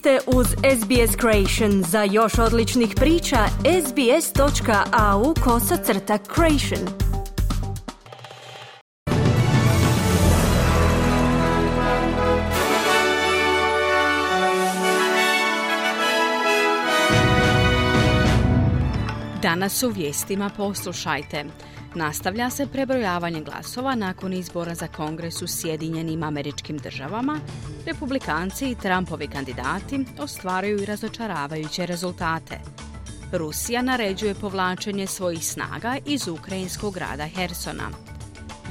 ste uz SBS Creation. Za još odličnih priča, sbs.au kosacrta creation. Danas u vijestima poslušajte. Nastavlja se prebrojavanje glasova nakon izbora za kongres u Sjedinjenim američkim državama. Republikanci i Trumpovi kandidati ostvaruju razočaravajuće rezultate. Rusija naređuje povlačenje svojih snaga iz ukrajinskog grada Hersona.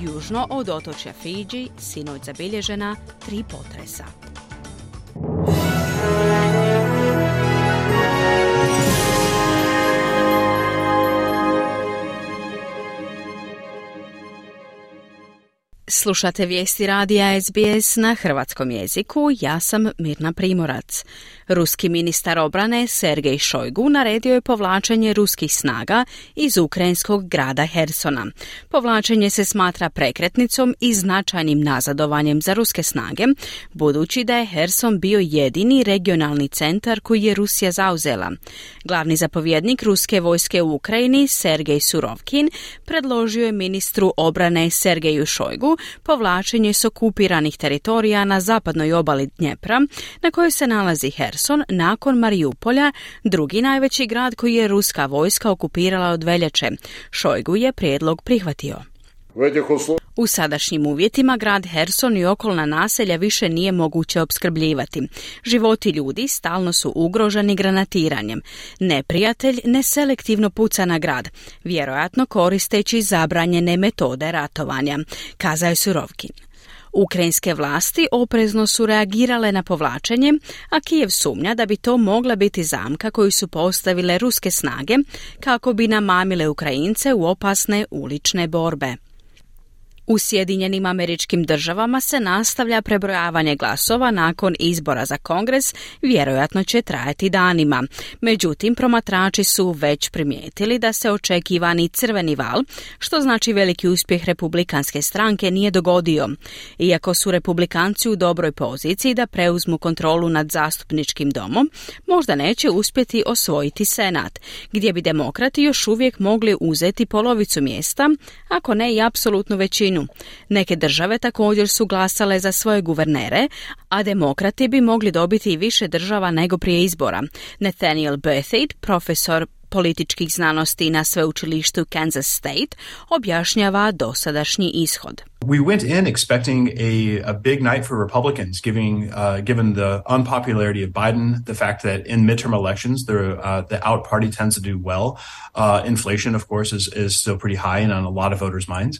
Južno od otočja Fiji sinoć zabilježena tri potresa. Slušate vijesti radija SBS na hrvatskom jeziku, ja sam Mirna Primorac. Ruski ministar obrane Sergej Šojgu naredio je povlačenje ruskih snaga iz ukrajinskog grada Hersona. Povlačenje se smatra prekretnicom i značajnim nazadovanjem za ruske snage, budući da je Herson bio jedini regionalni centar koji je Rusija zauzela. Glavni zapovjednik ruske vojske u Ukrajini, Sergej Surovkin, predložio je ministru obrane Sergeju Šojgu povlačenje s okupiranih teritorija na zapadnoj obali Dnjepra, na kojoj se nalazi Herson nakon Marijupolja, drugi najveći grad koji je ruska vojska okupirala od veljače. Šojgu je prijedlog prihvatio. U sadašnjim uvjetima grad Herson i okolna naselja više nije moguće opskrbljivati. Životi ljudi stalno su ugroženi granatiranjem. Neprijatelj neselektivno puca na grad, vjerojatno koristeći zabranjene metode ratovanja, kazao je Surovkin. Ukrajinske vlasti oprezno su reagirale na povlačenje, a Kijev sumnja da bi to mogla biti zamka koju su postavile ruske snage kako bi namamile Ukrajince u opasne ulične borbe. U Sjedinjenim američkim državama se nastavlja prebrojavanje glasova nakon izbora za kongres, vjerojatno će trajati danima. Međutim, promatrači su već primijetili da se očekivani crveni val, što znači veliki uspjeh republikanske stranke, nije dogodio. Iako su republikanci u dobroj poziciji da preuzmu kontrolu nad zastupničkim domom, možda neće uspjeti osvojiti senat, gdje bi demokrati još uvijek mogli uzeti polovicu mjesta, ako ne i apsolutnu većinu Neke države također su glasale za svoje guvernere, a demokrati bi mogli dobiti i više država nego prije izbora. Nathaniel Bertheid, profesor političkih znanosti na sveučilištu Kansas State, objašnjava dosadašnji ishod. We went in expecting a, a big night for Republicans, giving, uh, given the unpopularity of Biden, the fact that in midterm elections the, uh, the out party tends to do well. Uh, inflation, of course, is, is still pretty high and on a lot of voters' minds.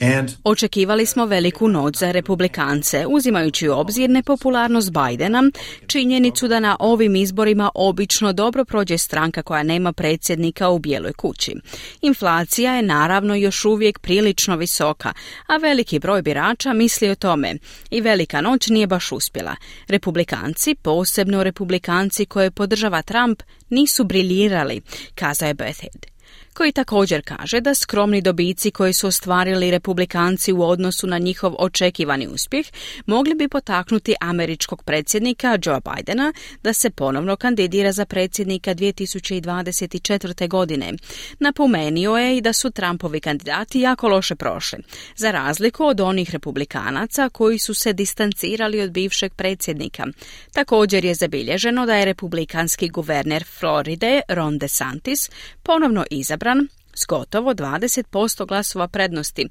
And Očekivali smo veliku noć za republikance, uzimajući u obzir nepopularnost Bidena, činjenicu da na ovim izborima obično dobro prođe stranka koja nema predsjednika u Bijeloj kući. Inflacija je naravno još uvijek prilično visoka, a veliki veliki broj birača misli o tome i velika noć nije baš uspjela. Republikanci, posebno republikanci koje podržava Trump, nisu briljirali, kazao je Bethard koji također kaže da skromni dobici koji su ostvarili republikanci u odnosu na njihov očekivani uspjeh mogli bi potaknuti američkog predsjednika Joe Bidena da se ponovno kandidira za predsjednika 2024. godine. Napomenio je i da su Trumpovi kandidati jako loše prošli, za razliku od onih republikanaca koji su se distancirali od bivšeg predsjednika. Također je zabilježeno da je republikanski guverner Floride Ron DeSantis ponovno izabran s gotovo 20% glasova prednosti,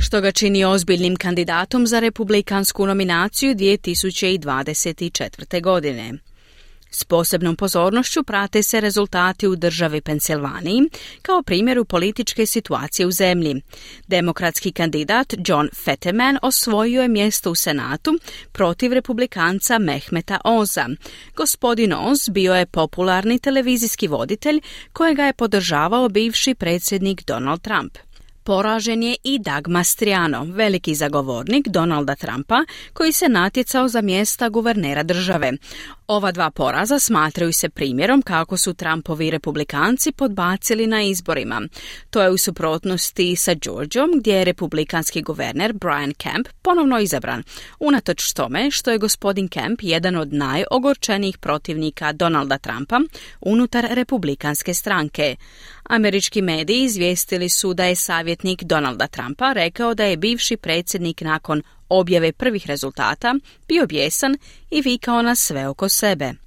što ga čini ozbiljnim kandidatom za republikansku nominaciju 2024. godine. S posebnom pozornošću prate se rezultati u državi Pensilvaniji kao primjeru političke situacije u zemlji. Demokratski kandidat John Fetterman osvojio je mjesto u Senatu protiv republikanca Mehmeta Oza. Gospodin Oz bio je popularni televizijski voditelj kojega je podržavao bivši predsjednik Donald Trump. Poražen je i Doug Mastriano, veliki zagovornik Donalda Trumpa, koji se natjecao za mjesta guvernera države. Ova dva poraza smatraju se primjerom kako su Trumpovi republikanci podbacili na izborima. To je u suprotnosti sa Georgiom, gdje je republikanski guverner Brian Kemp ponovno izabran, unatoč tome što je gospodin Kemp jedan od najogorčenijih protivnika Donalda Trumpa unutar republikanske stranke. Američki mediji izvijestili su da je savjetnik Donalda Trumpa rekao da je bivši predsjednik nakon objave prvih rezultata bio bijesan i vikao na sve oko sebe.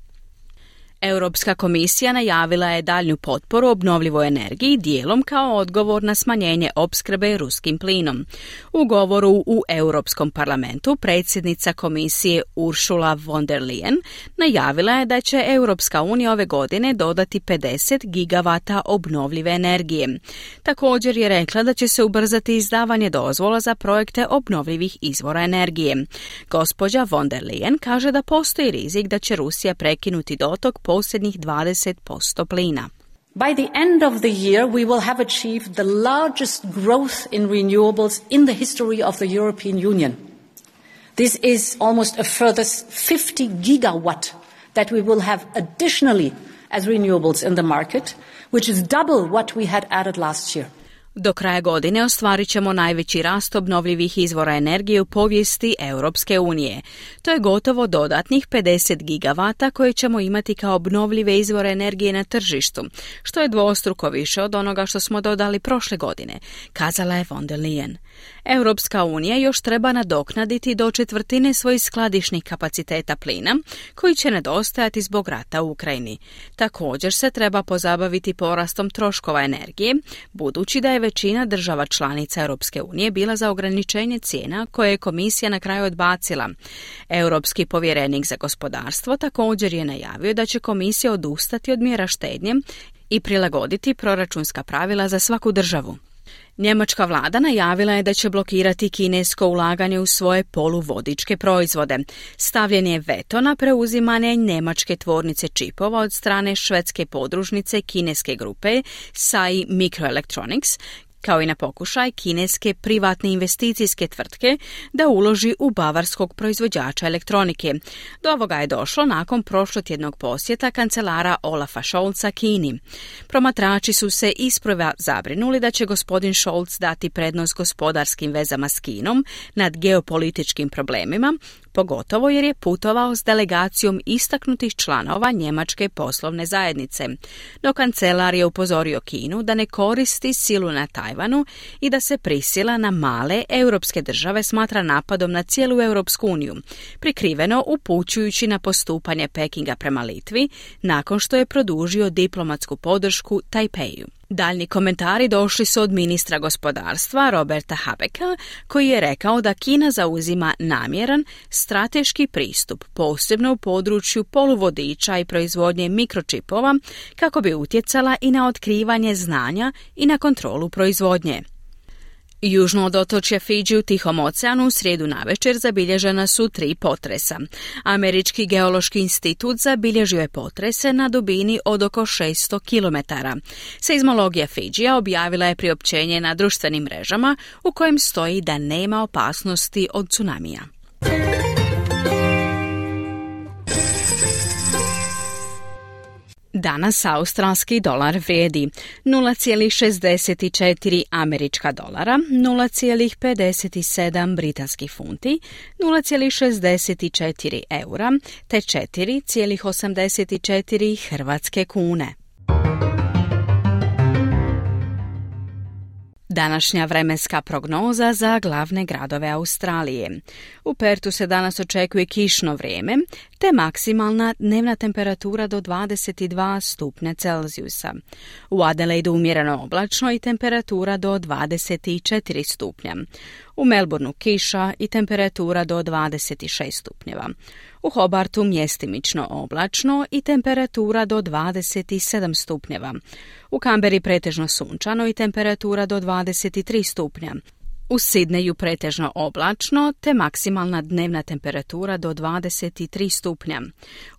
Europska komisija najavila je daljnju potporu obnovljivoj energiji dijelom kao odgovor na smanjenje opskrbe ruskim plinom. U govoru u Europskom parlamentu predsjednica komisije Ursula von der Leyen najavila je da će Europska unija ove godine dodati 50 gigavata obnovljive energije. Također je rekla da će se ubrzati izdavanje dozvola za projekte obnovljivih izvora energije. Gospođa von der Leyen kaže da postoji rizik da će Rusija prekinuti dotok posljednjih 20% plina. By the end of the year, we will have achieved the largest growth in renewables in the history of the European Union. This is almost a further 50 gigawatt that we will have additionally as renewables in the market, which is double what we had added last year. Do kraja godine ostvarit ćemo najveći rast obnovljivih izvora energije u povijesti Europske unije. To je gotovo dodatnih 50 gigavata koje ćemo imati kao obnovljive izvore energije na tržištu, što je dvostruko više od onoga što smo dodali prošle godine, kazala je von der Leyen. Europska unija još treba nadoknaditi do četvrtine svojih skladišnih kapaciteta plina, koji će nedostajati zbog rata u Ukrajini. Također se treba pozabaviti porastom troškova energije, budući da je većina država članica Europske unije bila za ograničenje cijena koje je komisija na kraju odbacila. Europski povjerenik za gospodarstvo također je najavio da će komisija odustati od mjera štednje i prilagoditi proračunska pravila za svaku državu. Njemačka vlada najavila je da će blokirati kinesko ulaganje u svoje poluvodičke proizvode. Stavljen je veto na preuzimanje njemačke tvornice čipova od strane švedske podružnice kineske grupe SAI Microelectronics, kao i na pokušaj kineske privatne investicijske tvrtke da uloži u bavarskog proizvođača elektronike. Do ovoga je došlo nakon prošlotjednog posjeta kancelara Olafa Scholza Kini. Promatrači su se isprva zabrinuli da će gospodin Scholz dati prednost gospodarskim vezama s Kinom nad geopolitičkim problemima, pogotovo jer je putovao s delegacijom istaknutih članova njemačke poslovne zajednice. No kancelar je upozorio Kinu da ne koristi silu na Tajvanu i da se prisila na male europske države smatra napadom na cijelu Europsku uniju, prikriveno upućujući na postupanje Pekinga prema Litvi nakon što je produžio diplomatsku podršku Tajpeju. Daljni komentari došli su od ministra gospodarstva Roberta Habeka, koji je rekao da Kina zauzima namjeran strateški pristup, posebno u području poluvodiča i proizvodnje mikročipova, kako bi utjecala i na otkrivanje znanja i na kontrolu proizvodnje. Južno od otočja Fiji u Tihom oceanu u srijedu navečer zabilježena su tri potresa. Američki geološki institut zabilježio je potrese na dubini od oko 600 km. Seizmologija Fidžija objavila je priopćenje na društvenim mrežama u kojem stoji da nema opasnosti od tsunamija. Danas australski dolar vrijedi 0,64 američka dolara, 0,57 britanskih funti, 0,64 eura te 4,84 hrvatske kune. Današnja vremenska prognoza za glavne gradove Australije. U Pertu se danas očekuje kišno vrijeme, te maksimalna dnevna temperatura do 22 stupnja Celzijusa. U Adelaidu umjereno oblačno i temperatura do 24 stupnja. U Melbourneu kiša i temperatura do 26 stupnjeva. U Hobartu mjestimično oblačno i temperatura do 27 stupnjeva. U Kamberi pretežno sunčano i temperatura do 23 stupnja. U Sidneju pretežno oblačno te maksimalna dnevna temperatura do 23 stupnja.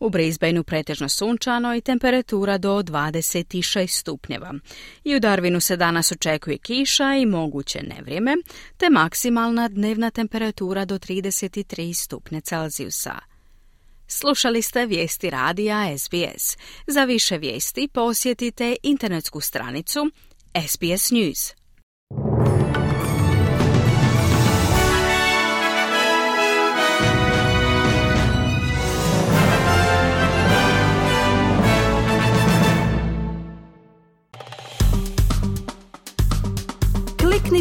U Brisbaneu pretežno sunčano i temperatura do 26 stupnjeva. I u Darwinu se danas očekuje kiša i moguće nevrijeme, te maksimalna dnevna temperatura do 33 stupnja Celzijusa. Slušali ste vijesti radija SBS. Za više vijesti posjetite internetsku stranicu SBS News.